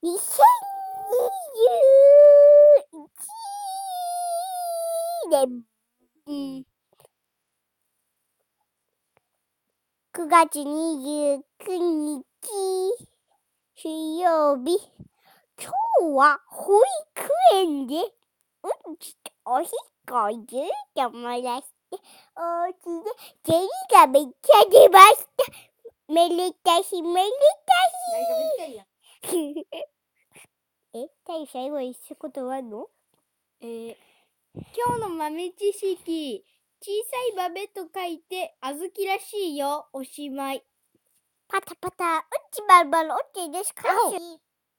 2021年、9月29日、水曜日。今日は保育園で、うんちとおしっこをずっと漏らして、お家で蹴りがめっちゃ出ました。めでたしめでたえ。え、タイ最後に一言あるのえー今日の豆知識、小さい豆と書いて、あずきらしいよ、おしまい。パタパタ、うんちまるまる、おってですか